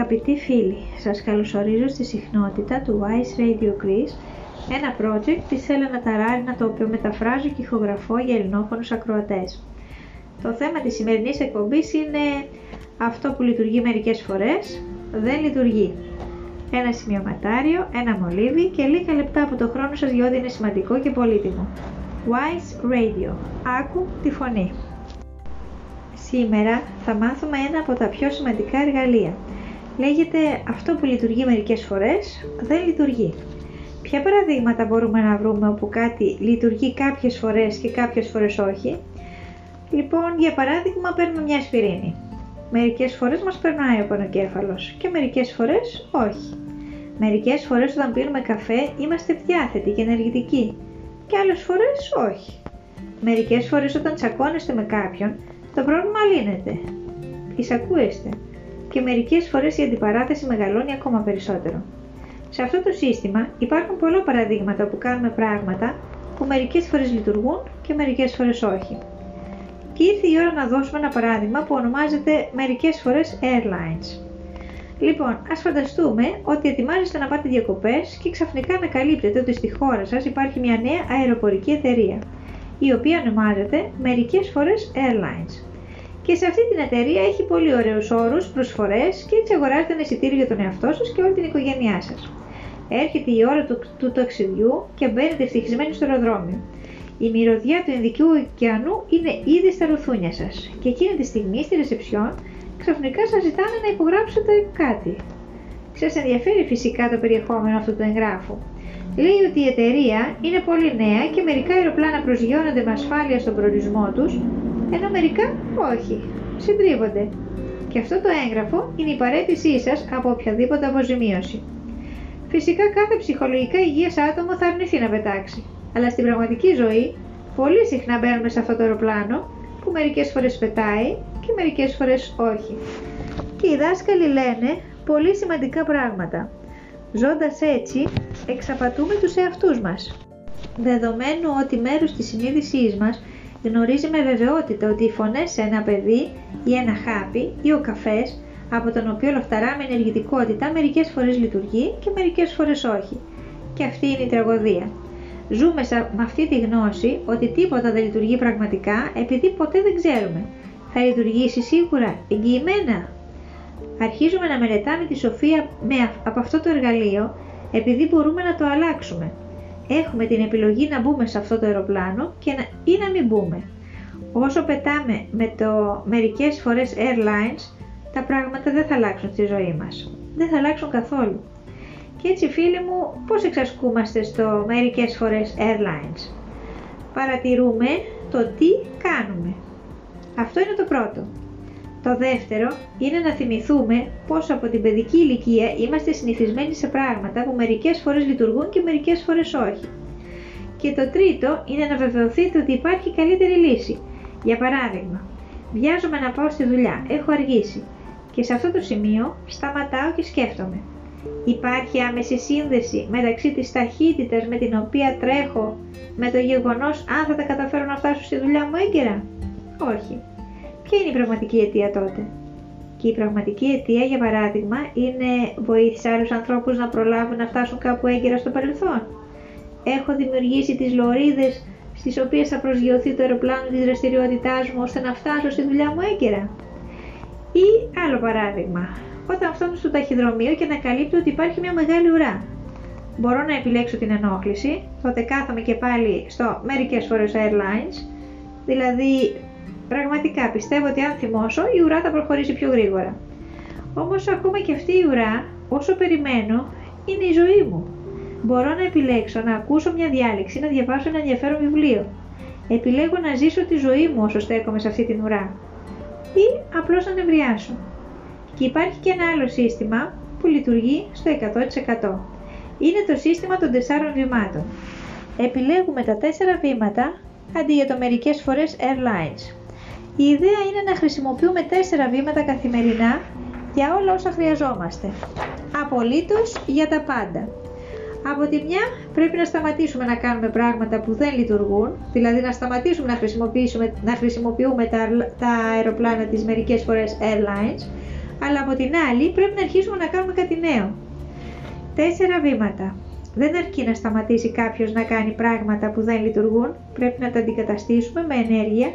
Αγαπητοί φίλοι, σας καλωσορίζω στη συχνότητα του Wise Radio Greece, ένα project της Έλενα Ταράρινα το οποίο μεταφράζω και ηχογραφώ για ελληνόφωνους ακροατές. Το θέμα της σημερινής εκπομπής είναι αυτό που λειτουργεί μερικές φορές, δεν λειτουργεί. Ένα σημειωματάριο, ένα μολύβι και λίγα λεπτά από το χρόνο σας για ό,τι είναι σημαντικό και πολύτιμο. Wise Radio. Άκου τη φωνή. Σήμερα θα μάθουμε ένα από τα πιο σημαντικά εργαλεία. Λέγεται αυτό που λειτουργεί μερικές φορές, δεν λειτουργεί. Ποια παραδείγματα μπορούμε να βρούμε όπου κάτι λειτουργεί κάποιες φορές και κάποιες φορές όχι; Λοιπόν, για παράδειγμα παίρνουμε μια ασπιρίνη. Μερικές φορές μας περνάει ο πανοκέφαλος και μερικές φορές όχι. Μερικές φορές όταν πίνουμε καφέ είμαστε διάθετοι και ενεργητικοί και άλλες φορές όχι. Μερικές φορές όταν τσακώνεστε με κάποιον το πρόβλημα λύνεται. Εισακούεστε και μερικές φορές η αντιπαράθεση μεγαλώνει ακόμα περισσότερο. Σε αυτό το σύστημα υπάρχουν πολλά παραδείγματα που κάνουμε πράγματα που μερικές φορές λειτουργούν και μερικές φορές όχι. Και ήρθε η ώρα να δώσουμε ένα παράδειγμα που ονομάζεται μερικές φορές Airlines. Λοιπόν, ας φανταστούμε ότι ετοιμάζεστε να πάτε διακοπές και ξαφνικά ανακαλύπτετε ότι στη χώρα σας υπάρχει μια νέα αεροπορική εταιρεία, η οποία ονομάζεται μερικές φορές Airlines. Και σε αυτή την εταιρεία έχει πολύ ωραίους όρους, προσφορές και έτσι αγοράζετε ένα εισιτήριο για τον εαυτό σας και όλη την οικογένειά σας. Έρχεται η ώρα του, του ταξιδιού και μπαίνετε ευτυχισμένοι στο αεροδρόμιο. Η μυρωδιά του Ινδικού ωκεανού είναι ήδη στα ρουθούνια σας και εκείνη τη στιγμή στη ρεσεψιόν ξαφνικά σας ζητάνε να υπογράψετε κάτι. Σας ενδιαφέρει φυσικά το περιεχόμενο αυτού του εγγράφου. Λέει ότι η εταιρεία είναι πολύ νέα και μερικά αεροπλάνα προσγειώνονται με ασφάλεια στον προορισμό τους, ενώ μερικά όχι, συντρίβονται. Και αυτό το έγγραφο είναι η παρέτησή σας από οποιαδήποτε αποζημίωση. Φυσικά κάθε ψυχολογικά υγιές άτομο θα αρνηθεί να πετάξει, αλλά στην πραγματική ζωή πολύ συχνά μπαίνουμε σε αυτό το αεροπλάνο που μερικές φορές πετάει και μερικές φορές όχι. Και οι δάσκαλοι λένε πολύ σημαντικά πράγματα. Ζώντας έτσι, εξαπατούμε τους εαυτούς μας. Δεδομένου ότι μέρος της συνείδησής μας γνωρίζει με βεβαιότητα ότι οι φωνές σε ένα παιδί ή ένα χάπι ή ο καφές από τον οποίο λοφταράμε ενεργητικότητα μερικές φορές λειτουργεί και μερικές φορές όχι. Και αυτή είναι η τραγωδία. Ζούμε με αυτή τη γνώση ότι τίποτα δεν λειτουργεί πραγματικά επειδή ποτέ δεν ξέρουμε. Θα λειτουργήσει σίγουρα, εγγυημένα. Αρχίζουμε να μελετάμε τη σοφία με, από αυτό το εργαλείο επειδή μπορούμε να το αλλάξουμε. Έχουμε την επιλογή να μπούμε σε αυτό το αεροπλάνο και να, ή να μην μπούμε. Όσο πετάμε με το μερικές φορές airlines, τα πράγματα δεν θα αλλάξουν στη ζωή μας. Δεν θα αλλάξουν καθόλου. Και έτσι φίλοι μου, πώς εξασκούμαστε στο μερικές φορές airlines; Παρατηρούμε το τι κάνουμε. Αυτό είναι το πρώτο. Το δεύτερο είναι να θυμηθούμε πως από την παιδική ηλικία είμαστε συνηθισμένοι σε πράγματα που μερικές φορές λειτουργούν και μερικές φορές όχι. Και το τρίτο είναι να βεβαιωθείτε ότι υπάρχει καλύτερη λύση. Για παράδειγμα, βιάζομαι να πάω στη δουλειά, έχω αργήσει και σε αυτό το σημείο σταματάω και σκέφτομαι. Υπάρχει άμεση σύνδεση μεταξύ της ταχύτητας με την οποία τρέχω με το γεγονός αν θα τα καταφέρω να φτάσω στη δουλειά μου έγκαιρα; Όχι. Ποια είναι η πραγματική αιτία τότε; Και η πραγματική αιτία, για παράδειγμα, είναι βοήθησε άλλους ανθρώπους να προλάβουν να φτάσουν κάπου έγκαιρα στο παρελθόν. Έχω δημιουργήσει τις λωρίδες στις οποίες θα προσγειωθεί το αεροπλάνο της δραστηριότητάς μου ώστε να φτάσω στη δουλειά μου έγκαιρα. Ή άλλο παράδειγμα, όταν φτάνω στο ταχυδρομείο και ανακαλύπτω ότι υπάρχει μια μεγάλη ουρά. Μπορώ να επιλέξω την ενόχληση, τότε κάθομαι και πάλι στο μερικές φορές airlines, δηλαδή πραγματικά πιστεύω ότι αν θυμώσω η ουρά θα προχωρήσει πιο γρήγορα. Όμως ακόμα και αυτή η ουρά, όσο περιμένω, είναι η ζωή μου. Μπορώ να επιλέξω να ακούσω μια διάλεξη, να διαβάσω ένα ενδιαφέρον βιβλίο. Επιλέγω να ζήσω τη ζωή μου όσο στέκομαι σε αυτή την ουρά ή απλώς να νευριάσω. Και υπάρχει και ένα άλλο σύστημα που λειτουργεί στο 100%. Είναι το σύστημα των τεσσάρων βημάτων. Επιλέγουμε τα τέσσερα βήματα αντί για το μερικές φορές airlines. Η ιδέα είναι να χρησιμοποιούμε τέσσερα βήματα καθημερινά για όλα όσα χρειαζόμαστε. Απολύτως για τα πάντα. Από τη μια πρέπει να σταματήσουμε να κάνουμε πράγματα που δεν λειτουργούν, δηλαδή να σταματήσουμε να, χρησιμοποιήσουμε, να χρησιμοποιούμε τα, τα αεροπλάνα της μερικές φορές airlines, αλλά από την άλλη πρέπει να αρχίσουμε να κάνουμε κάτι νέο. Τέσσερα βήματα. Δεν αρκεί να σταματήσει κάποιος να κάνει πράγματα που δεν λειτουργούν, πρέπει να τα αντικαταστήσουμε με ενέργεια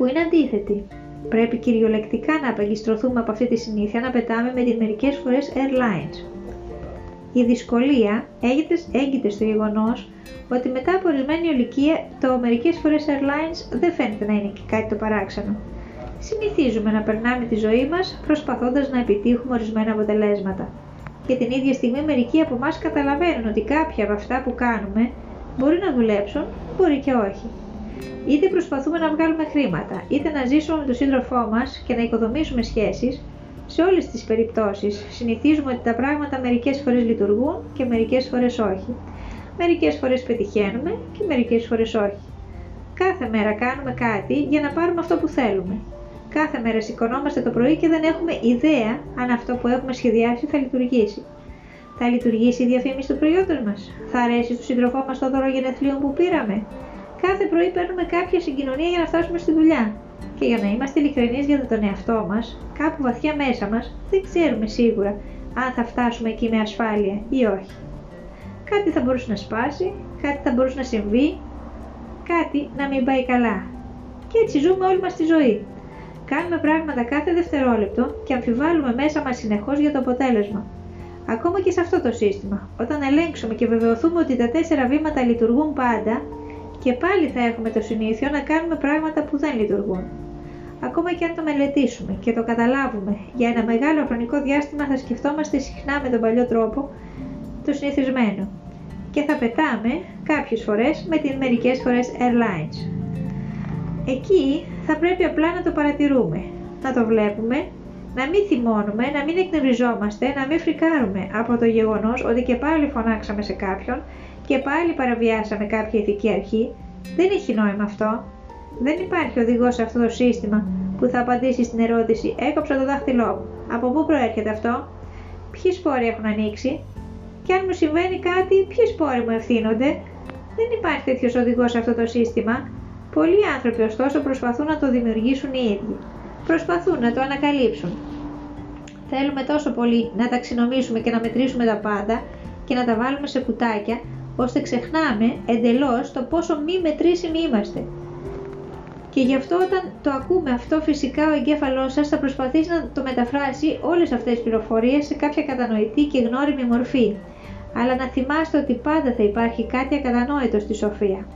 που είναι αντίθετη. Πρέπει κυριολεκτικά να απεγκιστρωθούμε από αυτή τη συνήθεια να πετάμε με τις μερικές φορές airlines. Η δυσκολία έγκυται στο γεγονός ότι μετά από ορισμένη ηλικία το μερικές φορές airlines δεν φαίνεται να είναι και κάτι το παράξενο. Συνηθίζουμε να περνάμε τη ζωή μας προσπαθώντας να επιτύχουμε ορισμένα αποτελέσματα. Και την ίδια στιγμή μερικοί από εμάς καταλαβαίνουν ότι κάποια από αυτά που κάνουμε μπορεί να δουλέψουν, μπορεί και όχι. Είτε προσπαθούμε να βγάλουμε χρήματα, είτε να ζήσουμε με τον σύντροφό μας και να οικοδομήσουμε σχέσεις, σε όλες τις περιπτώσεις συνηθίζουμε ότι τα πράγματα μερικές φορές λειτουργούν και μερικές φορές όχι. Μερικές φορές πετυχαίνουμε και μερικές φορές όχι. Κάθε μέρα κάνουμε κάτι για να πάρουμε αυτό που θέλουμε. Κάθε μέρα σηκωνόμαστε το πρωί και δεν έχουμε ιδέα αν αυτό που έχουμε σχεδιάσει θα λειτουργήσει. Θα λειτουργήσει η διαφήμιση του προϊόντος μας; Θα αρέσει στον σύντροφό μας το δώρο γενεθλίων που πήραμε; Κάθε πρωί παίρνουμε κάποια συγκοινωνία για να φτάσουμε στη δουλειά. Και για να είμαστε ειλικρινείς για τον εαυτό μας, κάπου βαθιά μέσα μας δεν ξέρουμε σίγουρα αν θα φτάσουμε εκεί με ασφάλεια ή όχι. Κάτι θα μπορούσε να σπάσει, κάτι θα μπορούσε να συμβεί, κάτι να μην πάει καλά. Και έτσι ζούμε όλη μας τη ζωή. Κάνουμε πράγματα κάθε δευτερόλεπτο και αμφιβάλλουμε μέσα μας συνεχώς για το αποτέλεσμα. Ακόμα και σε αυτό το σύστημα, όταν ελέγξουμε και βεβαιωθούμε ότι τα τέσσερα βήματα λειτουργούν πάντα, και πάλι θα έχουμε το συνήθειο να κάνουμε πράγματα που δεν λειτουργούν. Ακόμα και αν το μελετήσουμε και το καταλάβουμε, για ένα μεγάλο χρονικό διάστημα θα σκεφτόμαστε συχνά με τον παλιό τρόπο, το συνηθισμένο. Και θα πετάμε κάποιες φορές με την μερικές φορές airlines. Εκεί θα πρέπει απλά να το παρατηρούμε, να το βλέπουμε, να μην θυμώνουμε, να μην εκνευριζόμαστε, να μην φρικάρουμε από το γεγονός ότι και πάλι φωνάξαμε σε κάποιον και πάλι παραβιάσαμε κάποια ηθική αρχή, δεν έχει νόημα αυτό. Δεν υπάρχει οδηγός σε αυτό το σύστημα που θα απαντήσει στην ερώτηση Έκοψα το δάχτυλό μου. Από πού προέρχεται αυτό, Ποιοι σπόροι έχουν ανοίξει, και αν μου συμβαίνει κάτι, ποιοι σπόροι μου ευθύνονται; Δεν υπάρχει τέτοιος οδηγός σε αυτό το σύστημα. Πολλοί άνθρωποι ωστόσο προσπαθούν να το δημιουργήσουν οι ίδιοι. Προσπαθούν να το ανακαλύψουν. Θέλουμε τόσο πολύ να ταξινομήσουμε και να μετρήσουμε τα πάντα και να τα βάλουμε σε κουτάκια ώστε ξεχνάμε εντελώς το πόσο μη μετρήσιμοι είμαστε. Και γι' αυτό όταν το ακούμε αυτό φυσικά ο εγκέφαλός σας θα προσπαθήσει να το μεταφράσει όλες αυτές τις πληροφορίες σε κάποια κατανοητή και γνώριμη μορφή. Αλλά να θυμάστε ότι πάντα θα υπάρχει κάτι ακατανόητο στη σοφία.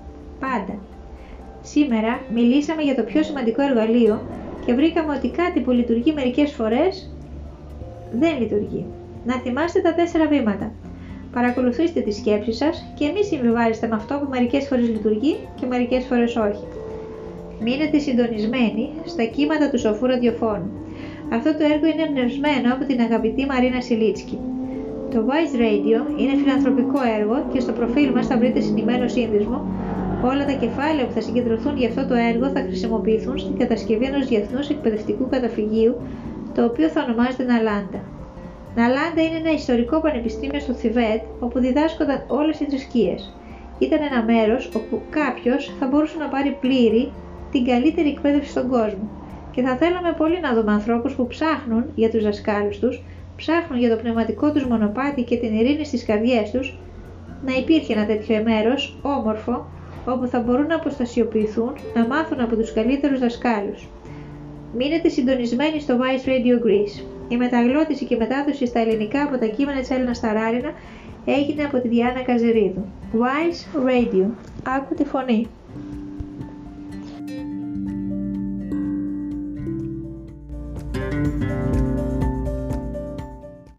Πάντα. Σήμερα μιλήσαμε για το πιο σημαντικό εργαλείο και βρήκαμε ότι κάτι που λειτουργεί μερικές φορές δεν λειτουργεί. Να θυμάστε τα τέσσερα βήματα. Παρακολουθήστε τις σκέψεις σας και μη συμβιβάζεστε με αυτό που μερικές φορές λειτουργεί και μερικές φορές όχι. Μείνετε συντονισμένοι στα κύματα του σοφού ραδιοφώνου. Αυτό το έργο είναι εμπνευσμένο από την αγαπητή Μαρίνα Σιλίτσκι. Το Wise Radio είναι φιλανθρωπικό έργο και στο προφίλ μας θα βρείτε συνημένο σύνδεσμο. Όλα τα κεφάλαια που θα συγκεντρωθούν για αυτό το έργο θα χρησιμοποιηθούν στην κατασκευή ενός διεθνούς εκπαιδευτικού καταφυγίου, το οποίο θα ονομάζεται Ναλάντα. Ναλάντα είναι ένα ιστορικό πανεπιστήμιο στο Θιβέτ όπου διδάσκονταν όλες οι θρησκείες. Ήταν ένα μέρος όπου κάποιος θα μπορούσε να πάρει πλήρη την καλύτερη εκπαίδευση στον κόσμο. Και θα θέλαμε πολύ να δούμε ανθρώπους που ψάχνουν για τους δασκάλους τους, ψάχνουν για το πνευματικό τους μονοπάτι και την ειρήνη στις καρδιές τους, να υπήρχε ένα τέτοιο μέρος, όμορφο, όπου θα μπορούν να αποστασιοποιηθούν, να μάθουν από τους καλύτερους δασκάλους. Μείνετε συντονισμένοι στο Vice Radio Greece. Η μεταγλώτηση και μετάδοση στα ελληνικά από τα κείμενα της Έλληνας Σταράρινα έγινε από τη Διάννα Καζερίδου. Wise Radio. Άκου τη φωνή.